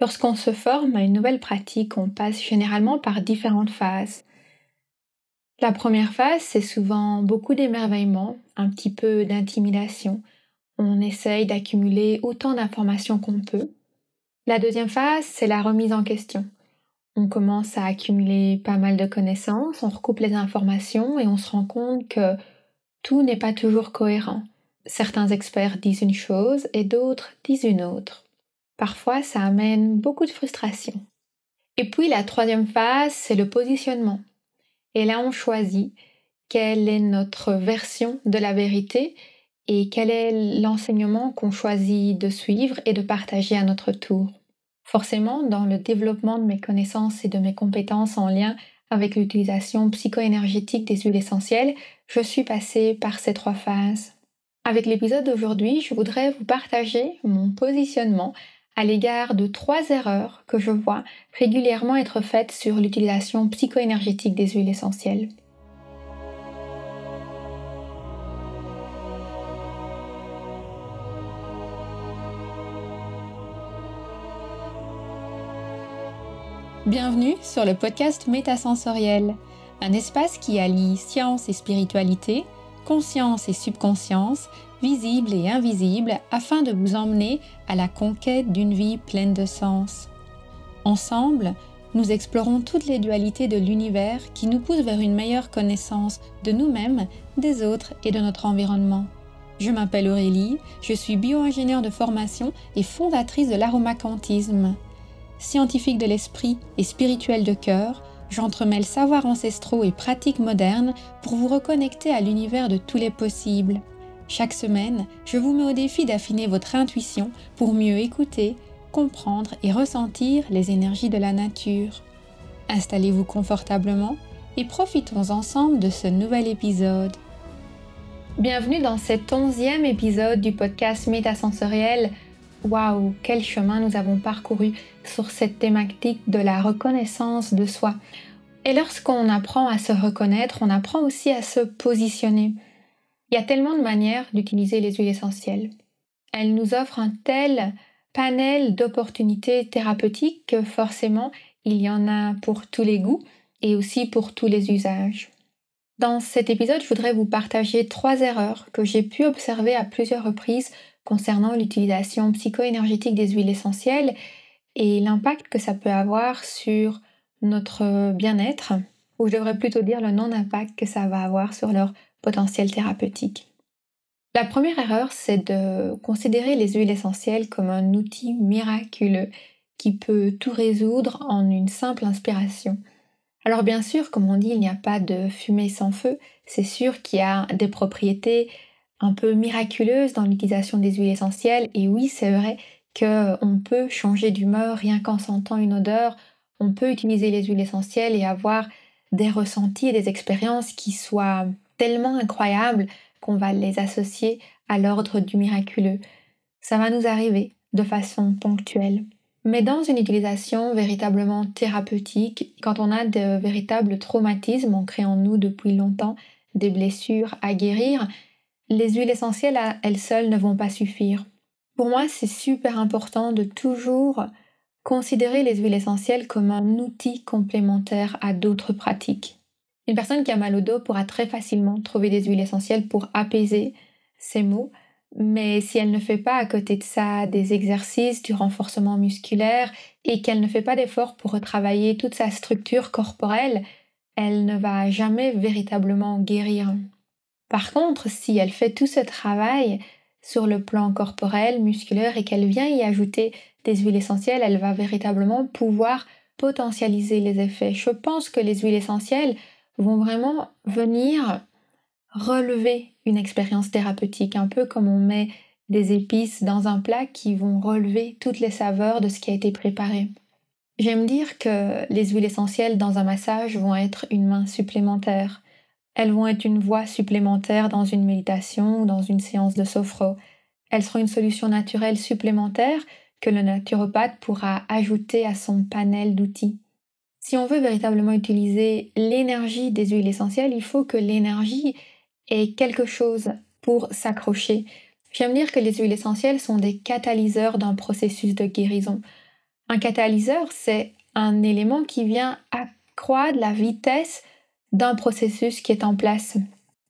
Lorsqu'on se forme à une nouvelle pratique, on passe généralement par différentes phases. La première phase, c'est souvent beaucoup d'émerveillement, un petit peu d'intimidation. On essaye d'accumuler autant d'informations qu'on peut. La deuxième phase, c'est la remise en question. On commence à accumuler pas mal de connaissances, on recoupe les informations et on se rend compte que tout n'est pas toujours cohérent. Certains experts disent une chose et d'autres disent une autre. Parfois, ça amène beaucoup de frustration. Et puis la troisième phase, c'est le positionnement. Et là, on choisit quelle est notre version de la vérité et quel est l'enseignement qu'on choisit de suivre et de partager à notre tour. Forcément, dans le développement de mes connaissances et de mes compétences en lien avec l'utilisation psycho-énergétique des huiles essentielles, je suis passée par ces trois phases. Avec l'épisode d'aujourd'hui, je voudrais vous partager mon positionnement à l'égard de trois erreurs que je vois régulièrement être faites sur l'utilisation psycho-énergétique des huiles essentielles. Bienvenue sur le podcast Métasensoriel, un espace qui allie science et spiritualité, conscience et subconscience visible et invisible, afin de vous emmener à la conquête d'une vie pleine de sens. Ensemble, nous explorons toutes les dualités de l'univers qui nous poussent vers une meilleure connaissance de nous-mêmes, des autres et de notre environnement. Je m'appelle Aurélie, je suis bio-ingénieure de formation et fondatrice de l'aromacantisme. Scientifique de l'esprit et spirituelle de cœur, j'entremêle savoirs ancestraux et pratiques modernes pour vous reconnecter à l'univers de tous les possibles. Chaque semaine, je vous mets au défi d'affiner votre intuition pour mieux écouter, comprendre et ressentir les énergies de la nature. Installez-vous confortablement et profitons ensemble de ce nouvel épisode. Bienvenue dans cet onzième épisode du podcast Métasensoriel. Waouh, quel chemin nous avons parcouru sur cette thématique de la reconnaissance de soi. Et lorsqu'on apprend à se reconnaître, on apprend aussi à se positionner. Il y a tellement de manières d'utiliser les huiles essentielles. Elles nous offrent un tel panel d'opportunités thérapeutiques que forcément il y en a pour tous les goûts et aussi pour tous les usages. Dans cet épisode, je voudrais vous partager trois erreurs que j'ai pu observer à plusieurs reprises concernant l'utilisation psycho-énergétique des huiles essentielles et l'impact que ça peut avoir sur notre bien-être, ou je devrais plutôt dire le non-impact que ça va avoir sur leur potentiel thérapeutique. La première erreur, c'est de considérer les huiles essentielles comme un outil miraculeux qui peut tout résoudre en une simple inspiration. Alors bien sûr, comme on dit, il n'y a pas de fumée sans feu, c'est sûr qu'il y a des propriétés un peu miraculeuses dans l'utilisation des huiles essentielles, et oui, c'est vrai qu'on peut changer d'humeur rien qu'en sentant une odeur, on peut utiliser les huiles essentielles et avoir des ressentis et des expériences qui soient tellement incroyables qu'on va les associer à l'ordre du miraculeux. Ça va nous arriver de façon ponctuelle. Mais dans une utilisation véritablement thérapeutique, quand on a de véritables traumatismes ancrés en nous depuis longtemps, des blessures à guérir, les huiles essentielles à elles seules ne vont pas suffire. Pour moi, c'est super important de toujours considérer les huiles essentielles comme un outil complémentaire à d'autres pratiques. Une personne qui a mal au dos pourra très facilement trouver des huiles essentielles pour apaiser ses maux, mais si elle ne fait pas à côté de ça des exercices, du renforcement musculaire et qu'elle ne fait pas d'efforts pour retravailler toute sa structure corporelle, elle ne va jamais véritablement guérir. Par contre, si elle fait tout ce travail sur le plan corporel, musculaire et qu'elle vient y ajouter des huiles essentielles, elle va véritablement pouvoir potentialiser les effets. Je pense que les huiles essentielles vont vraiment venir relever une expérience thérapeutique, un peu comme on met des épices dans un plat qui vont relever toutes les saveurs de ce qui a été préparé. J'aime dire que les huiles essentielles dans un massage vont être une main supplémentaire. Elles vont être une voix supplémentaire dans une méditation ou dans une séance de sophro. Elles seront une solution naturelle supplémentaire que le naturopathe pourra ajouter à son panel d'outils. Si on veut véritablement utiliser l'énergie des huiles essentielles, il faut que l'énergie ait quelque chose pour s'accrocher. J'aime dire que les huiles essentielles sont des catalyseurs d'un processus de guérison. Un catalyseur, c'est un élément qui vient accroître la vitesse d'un processus qui est en place.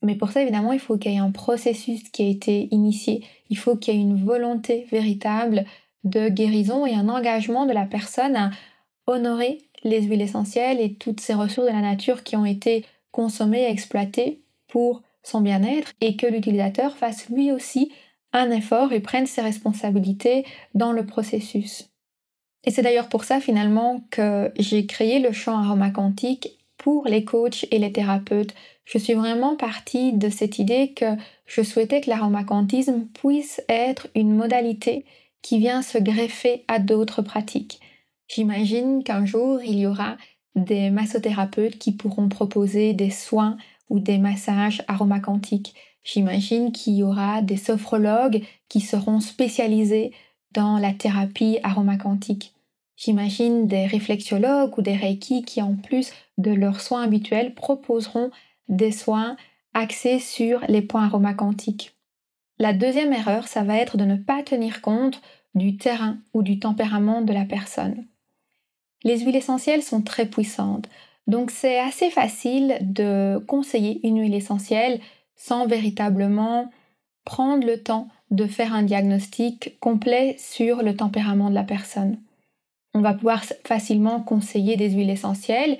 Mais pour ça, évidemment, il faut qu'il y ait un processus qui a été initié. Il faut qu'il y ait une volonté véritable de guérison et un engagement de la personne à honorer les huiles essentielles et toutes ces ressources de la nature qui ont été consommées et exploitées pour son bien-être et que l'utilisateur fasse lui aussi un effort et prenne ses responsabilités dans le processus. Et c'est d'ailleurs pour ça finalement que j'ai créé le champ aroma quantique pour les coachs et les thérapeutes. Je suis vraiment partie de cette idée que je souhaitais que l'aromacantisme puisse être une modalité qui vient se greffer à d'autres pratiques. J'imagine qu'un jour, il y aura des massothérapeutes qui pourront proposer des soins ou des massages aromacantiques. J'imagine qu'il y aura des sophrologues qui seront spécialisés dans la thérapie aromacantique. J'imagine des réflexiologues ou des reiki qui, en plus de leurs soins habituels, proposeront des soins axés sur les points aromacantiques. La deuxième erreur, ça va être de ne pas tenir compte du terrain ou du tempérament de la personne. Les huiles essentielles sont très puissantes, donc c'est assez facile de conseiller une huile essentielle sans véritablement prendre le temps de faire un diagnostic complet sur le tempérament de la personne. On va pouvoir facilement conseiller des huiles essentielles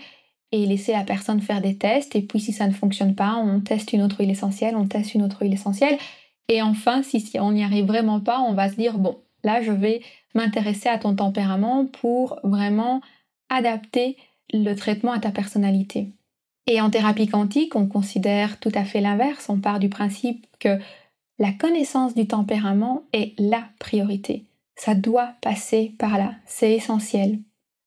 et laisser la personne faire des tests. Et puis si ça ne fonctionne pas, on teste une autre huile essentielle, on teste une autre huile essentielle. Et enfin, si, on n'y arrive vraiment pas, on va se dire, bon, là, je vais m'intéresser à ton tempérament pour vraiment adapter le traitement à ta personnalité. Et en thérapie quantique, on considère tout à fait l'inverse. On part du principe que la connaissance du tempérament est la priorité. Ça doit passer par là, c'est essentiel.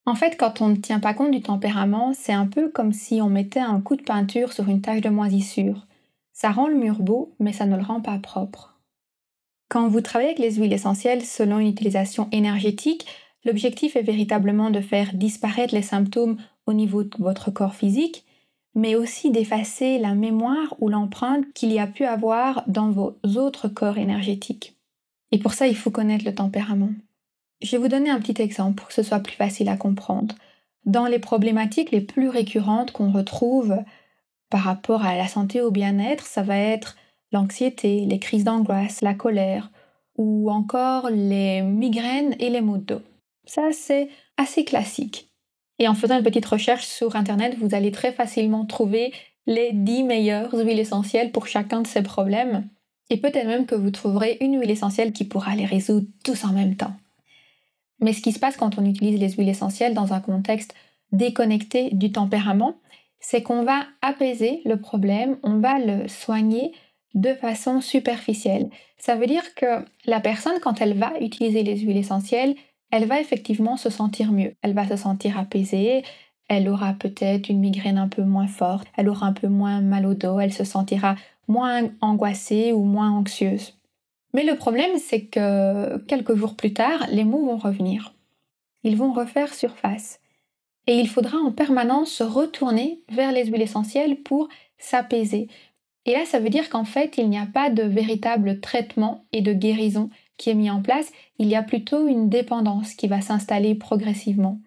En fait, quand on ne tient pas compte du tempérament, c'est un peu comme si on mettait un coup de peinture sur une tache de moisissure. Ça rend le mur beau, mais ça ne le rend pas propre. Quand vous travaillez avec les huiles essentielles selon une utilisation énergétique, l'objectif est véritablement de faire disparaître les symptômes au niveau de votre corps physique, mais aussi d'effacer la mémoire ou l'empreinte qu'il y a pu avoir dans vos autres corps énergétiques. Et pour ça, il faut connaître le tempérament. Je vais vous donner un petit exemple pour que ce soit plus facile à comprendre. Dans les problématiques les plus récurrentes qu'on retrouve par rapport à la santé ou au bien-être, ça va être l'anxiété, les crises d'angoisse, la colère ou encore les migraines et les maux de dos. Ça, c'est assez classique. Et en faisant une petite recherche sur Internet, vous allez très facilement trouver les 10 meilleures huiles essentielles pour chacun de ces problèmes et peut-être même que vous trouverez une huile essentielle qui pourra les résoudre tous en même temps. Mais ce qui se passe quand on utilise les huiles essentielles dans un contexte déconnecté du tempérament, c'est qu'on va apaiser le problème, on va le soigner de façon superficielle. Ça veut dire que la personne, quand elle va utiliser les huiles essentielles, elle va effectivement se sentir mieux, elle va se sentir apaisée, elle aura peut-être une migraine un peu moins forte, elle aura un peu moins mal au dos, elle se sentira moins angoissée ou moins anxieuse. Mais le problème, c'est que quelques jours plus tard, les mots vont revenir. Ils vont refaire surface. Et il faudra en permanence se retourner vers les huiles essentielles pour s'apaiser. Et là, ça veut dire qu'en fait, il n'y a pas de véritable traitement et de guérison qui est mis en place, il y a plutôt une dépendance qui va s'installer progressivement.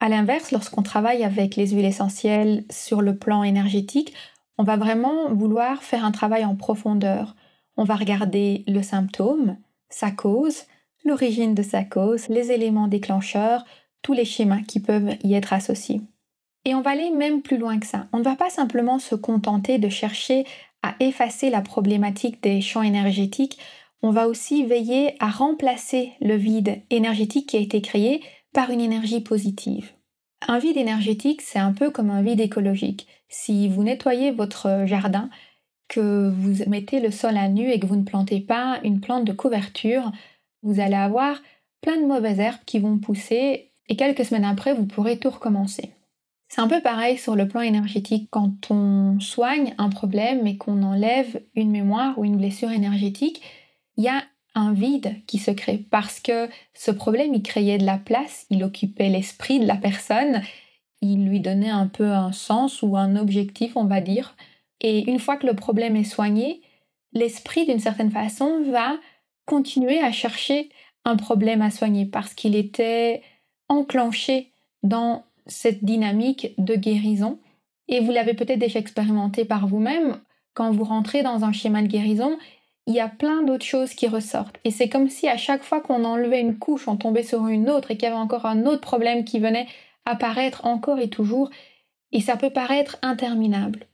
A l'inverse, lorsqu'on travaille avec les huiles essentielles sur le plan énergétique, on va vraiment vouloir faire un travail en profondeur. On va regarder le symptôme, sa cause, l'origine de sa cause, les éléments déclencheurs, tous les schémas qui peuvent y être associés. Et on va aller même plus loin que ça. On ne va pas simplement se contenter de chercher à effacer la problématique des champs énergétiques, on va aussi veiller à remplacer le vide énergétique qui a été créé par une énergie positive. Un vide énergétique, c'est un peu comme un vide écologique. Si vous nettoyez votre jardin, que vous mettez le sol à nu et que vous ne plantez pas une plante de couverture, vous allez avoir plein de mauvaises herbes qui vont pousser et quelques semaines après, vous pourrez tout recommencer. C'est un peu pareil sur le plan énergétique. Quand on soigne un problème et qu'on enlève une mémoire ou une blessure énergétique, il y a un vide qui se crée parce que ce problème, il créait de la place, il occupait l'esprit de la personne, il lui donnait un peu un sens ou un objectif, on va dire. Et une fois que le problème est soigné, l'esprit, d'une certaine façon, va continuer à chercher un problème à soigner parce qu'il était enclencher dans cette dynamique de guérison. Et vous l'avez peut-être déjà expérimenté par vous-même. Quand vous rentrez dans un schéma de guérison, il y a plein d'autres choses qui ressortent. Et c'est comme si à chaque fois qu'on enlevait une couche, on tombait sur une autre et qu'il y avait encore un autre problème qui venait apparaître encore et toujours. Et ça peut paraître interminable.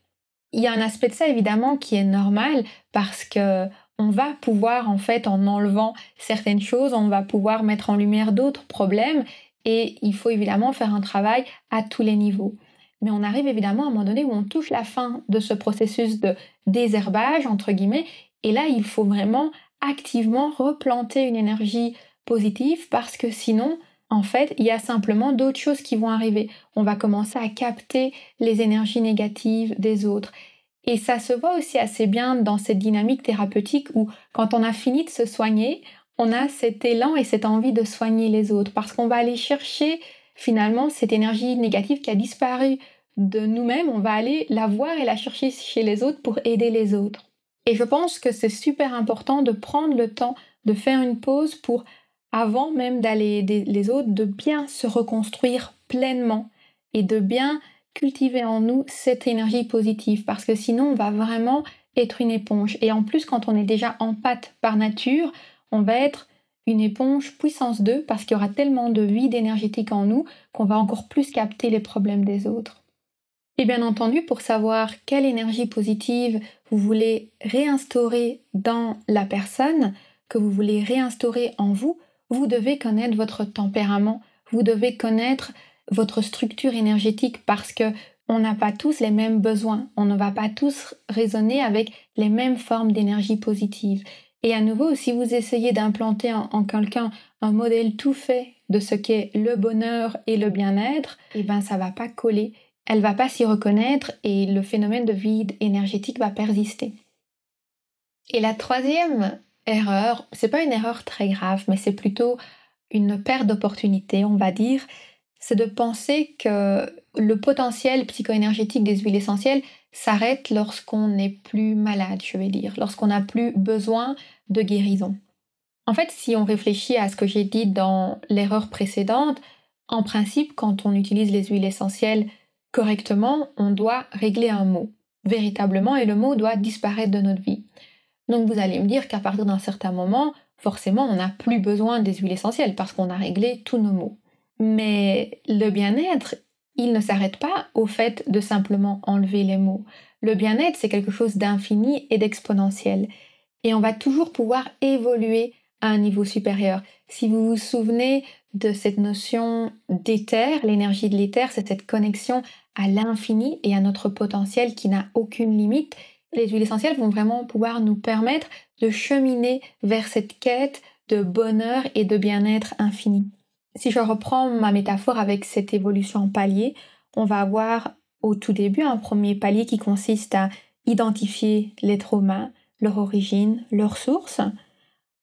Il y a un aspect de ça évidemment qui est normal parce que on va pouvoir en fait en enlevant certaines choses, on va pouvoir mettre en lumière d'autres problèmes et il faut évidemment faire un travail à tous les niveaux. Mais on arrive évidemment à un moment donné où on touche la fin de ce processus de désherbage entre guillemets et là il faut vraiment activement replanter une énergie positive parce que sinon en fait, il y a simplement d'autres choses qui vont arriver. On va commencer à capter les énergies négatives des autres. Et ça se voit aussi assez bien dans cette dynamique thérapeutique où quand on a fini de se soigner, on a cet élan et cette envie de soigner les autres parce qu'on va aller chercher finalement cette énergie négative qui a disparu de nous-mêmes, on va aller la voir et la chercher chez les autres pour aider les autres. Et je pense que c'est super important de prendre le temps de faire une pause pour, avant même d'aller aider les autres, de bien se reconstruire pleinement et de bien cultiver en nous cette énergie positive parce que sinon on va vraiment être une éponge. Et en plus, quand on est déjà en pâte par nature, on va être une éponge puissance 2 parce qu'il y aura tellement de vide énergétique en nous qu'on va encore plus capter les problèmes des autres. Et bien entendu, pour savoir quelle énergie positive vous voulez réinstaurer dans la personne, que vous voulez réinstaurer en vous, vous devez connaître votre tempérament, vous devez connaître votre structure énergétique parce que on n'a pas tous les mêmes besoins, on ne va pas tous raisonner avec les mêmes formes d'énergie positive. Et à nouveau, si vous essayez d'implanter en, quelqu'un un modèle tout fait de ce qu'est le bonheur et le bien-être, eh ben ça va pas coller, elle va pas s'y reconnaître et le phénomène de vide énergétique va persister. Et la troisième erreur, c'est pas une erreur très grave, mais c'est plutôt une perte d'opportunité, on va dire, c'est de penser que le potentiel psychoénergétique des huiles essentielles s'arrête lorsqu'on n'est plus malade, je vais dire, lorsqu'on n'a plus besoin de guérison. En fait, si on réfléchit à ce que j'ai dit dans l'erreur précédente, en principe, quand on utilise les huiles essentielles correctement, on doit régler un mot, véritablement, et le mot doit disparaître de notre vie. Donc vous allez me dire qu'à partir d'un certain moment, forcément, on n'a plus besoin des huiles essentielles parce qu'on a réglé tous nos maux. Mais le bien-être, il ne s'arrête pas au fait de simplement enlever les mots. Le bien-être, c'est quelque chose d'infini et d'exponentiel. Et on va toujours pouvoir évoluer à un niveau supérieur. Si vous vous souvenez de cette notion d'éther, l'énergie de l'éther, c'est cette connexion à l'infini et à notre potentiel qui n'a aucune limite. Les huiles essentielles vont vraiment pouvoir nous permettre de cheminer vers cette quête de bonheur et de bien-être infini. Si je reprends ma métaphore avec cette évolution en palier, on va avoir au tout début un premier palier qui consiste à identifier les traumas, leur origine, leur source.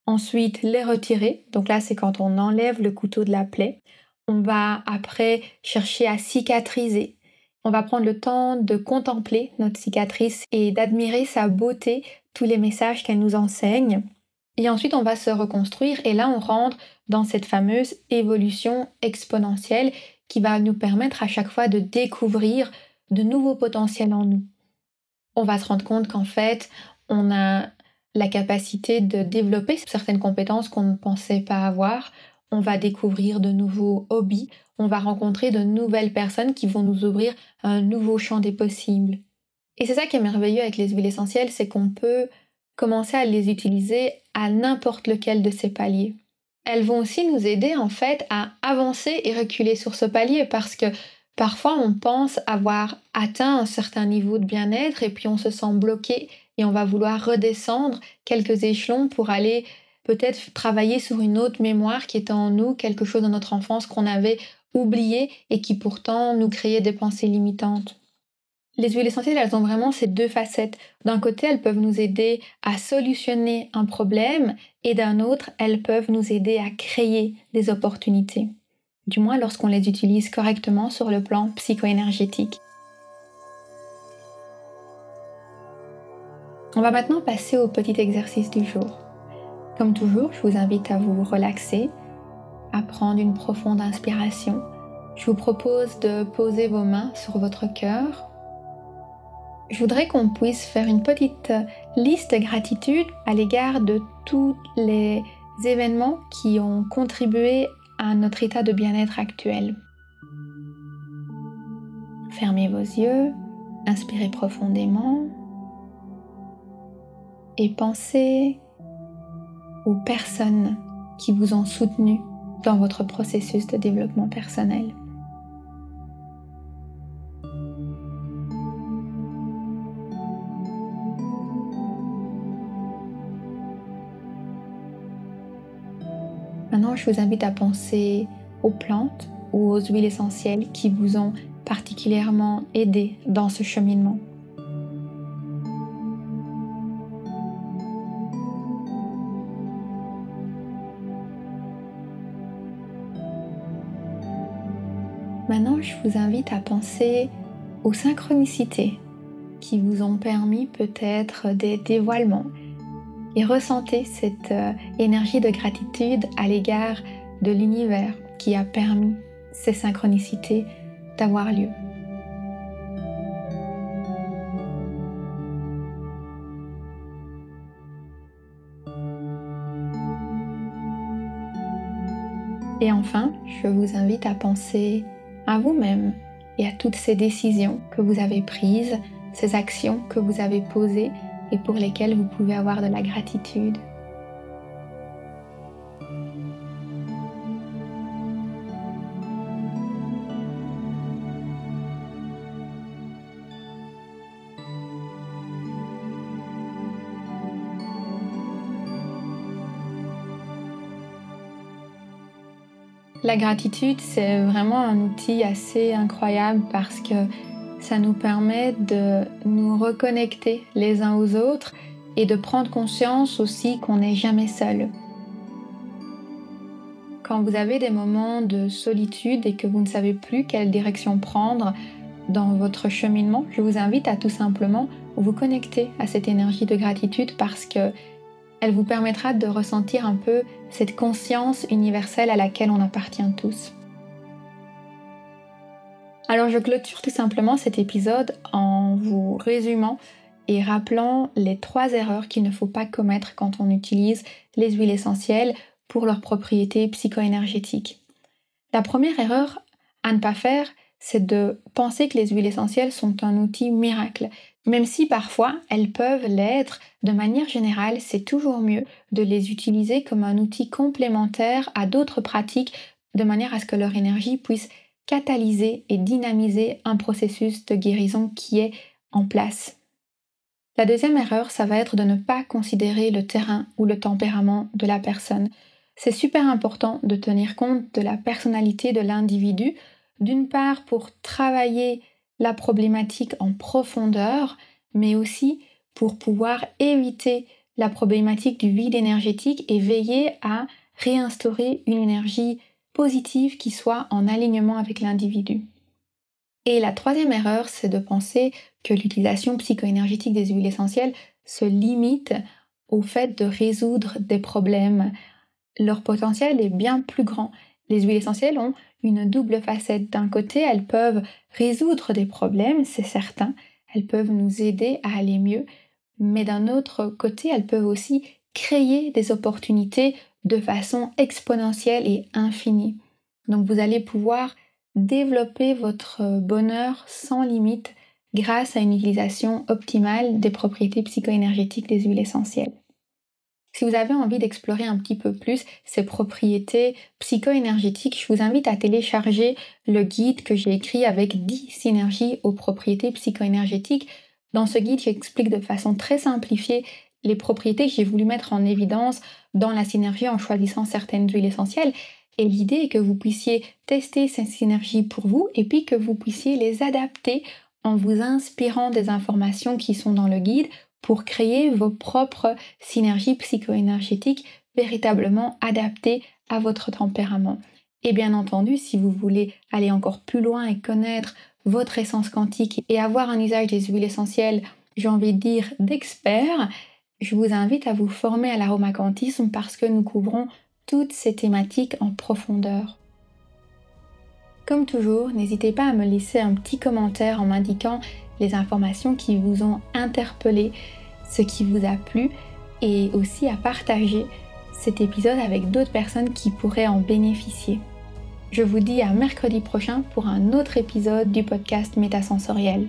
Ensuite, les retirer. Donc là, c'est quand on enlève le couteau de la plaie. On va après chercher à cicatriser. On va prendre le temps de contempler notre cicatrice et d'admirer sa beauté, tous les messages qu'elle nous enseigne. Et ensuite, on va se reconstruire et là, on rentre dans cette fameuse évolution exponentielle qui va nous permettre à chaque fois de découvrir de nouveaux potentiels en nous. On va se rendre compte qu'en fait, on a la capacité de développer certaines compétences qu'on ne pensait pas avoir. On va découvrir de nouveaux hobbies, on va rencontrer de nouvelles personnes qui vont nous ouvrir un nouveau champ des possibles. Et c'est ça qui est merveilleux avec les huiles essentielles, c'est qu'on peut commencer à les utiliser à n'importe lequel de ces paliers. Elles vont aussi nous aider en fait à avancer et reculer sur ce palier parce que parfois on pense avoir atteint un certain niveau de bien-être et puis on se sent bloqué et on va vouloir redescendre quelques échelons pour aller peut-être travailler sur une autre mémoire qui était en nous, quelque chose dans notre enfance qu'on avait oublié et qui pourtant nous créait des pensées limitantes. Les huiles essentielles, elles ont vraiment ces deux facettes. D'un côté, elles peuvent nous aider à solutionner un problème et d'un autre, elles peuvent nous aider à créer des opportunités. Du moins lorsqu'on les utilise correctement sur le plan psycho-énergétique. On va maintenant passer au petit exercice du jour. Comme toujours, je vous invite à vous relaxer, à prendre une profonde inspiration. Je vous propose de poser vos mains sur votre cœur. Je voudrais qu'on puisse faire une petite liste de gratitude à l'égard de tous les événements qui ont contribué à notre état de bien-être actuel. Fermez vos yeux, inspirez profondément et pensez aux personnes qui vous ont soutenu dans votre processus de développement personnel. Maintenant, je vous invite à penser aux plantes ou aux huiles essentielles qui vous ont particulièrement aidé dans ce cheminement. Maintenant, je vous invite à penser aux synchronicités qui vous ont permis peut-être des dévoilements et ressentez cette euh, énergie de gratitude à l'égard de l'univers qui a permis ces synchronicités d'avoir lieu. Et enfin, je vous invite à penser à vous-même et à toutes ces décisions que vous avez prises, ces actions que vous avez posées et pour lesquelles vous pouvez avoir de la gratitude. La gratitude, c'est vraiment un outil assez incroyable parce que ça nous permet de nous reconnecter les uns aux autres et de prendre conscience aussi qu'on n'est jamais seul. Quand vous avez des moments de solitude et que vous ne savez plus quelle direction prendre dans votre cheminement, je vous invite à tout simplement vous connecter à cette énergie de gratitude parce que elle vous permettra de ressentir un peu cette conscience universelle à laquelle on appartient tous. Alors je clôture tout simplement cet épisode en vous résumant et rappelant les trois erreurs qu'il ne faut pas commettre quand on utilise les huiles essentielles pour leurs propriétés psycho-énergétiques. La première erreur à ne pas faire, c'est de penser que les huiles essentielles sont un outil miracle. Même si parfois elles peuvent l'être, de manière générale, c'est toujours mieux de les utiliser comme un outil complémentaire à d'autres pratiques de manière à ce que leur énergie puisse catalyser et dynamiser un processus de guérison qui est en place. La deuxième erreur, ça va être de ne pas considérer le terrain ou le tempérament de la personne. C'est super important de tenir compte de la personnalité de l'individu, d'une part pour travailler la problématique en profondeur, mais aussi pour pouvoir éviter la problématique du vide énergétique et veiller à réinstaurer une énergie positive qui soit en alignement avec l'individu. Et la troisième erreur, c'est de penser que l'utilisation psychoénergétique des huiles essentielles se limite au fait de résoudre des problèmes. Leur potentiel est bien plus grand. Les huiles essentielles ont une double facette. D'un côté, elles peuvent résoudre des problèmes, c'est certain, elles peuvent nous aider à aller mieux, mais d'un autre côté, elles peuvent aussi créer des opportunités de façon exponentielle et infinie. Donc vous allez pouvoir développer votre bonheur sans limite grâce à une utilisation optimale des propriétés psychoénergétiques des huiles essentielles. Si vous avez envie d'explorer un petit peu plus ces propriétés psycho-énergétiques, je vous invite à télécharger le guide que j'ai écrit avec 10 synergies aux propriétés psycho-énergétiques. Dans ce guide, j'explique de façon très simplifiée les propriétés que j'ai voulu mettre en évidence dans la synergie en choisissant certaines huiles essentielles. Et l'idée est que vous puissiez tester ces synergies pour vous et puis que vous puissiez les adapter en vous inspirant des informations qui sont dans le guide pour créer vos propres synergies psycho-énergétiques véritablement adaptées à votre tempérament. Et bien entendu, si vous voulez aller encore plus loin et connaître votre essence quantique et avoir un usage des huiles essentielles, j'ai envie de dire d'expert, je vous invite à vous former à l'aromacantisme parce que nous couvrons toutes ces thématiques en profondeur. Comme toujours, n'hésitez pas à me laisser un petit commentaire en m'indiquant les informations qui vous ont interpellé, ce qui vous a plu et aussi à partager cet épisode avec d'autres personnes qui pourraient en bénéficier. Je vous dis à mercredi prochain pour un autre épisode du podcast Métasensoriel.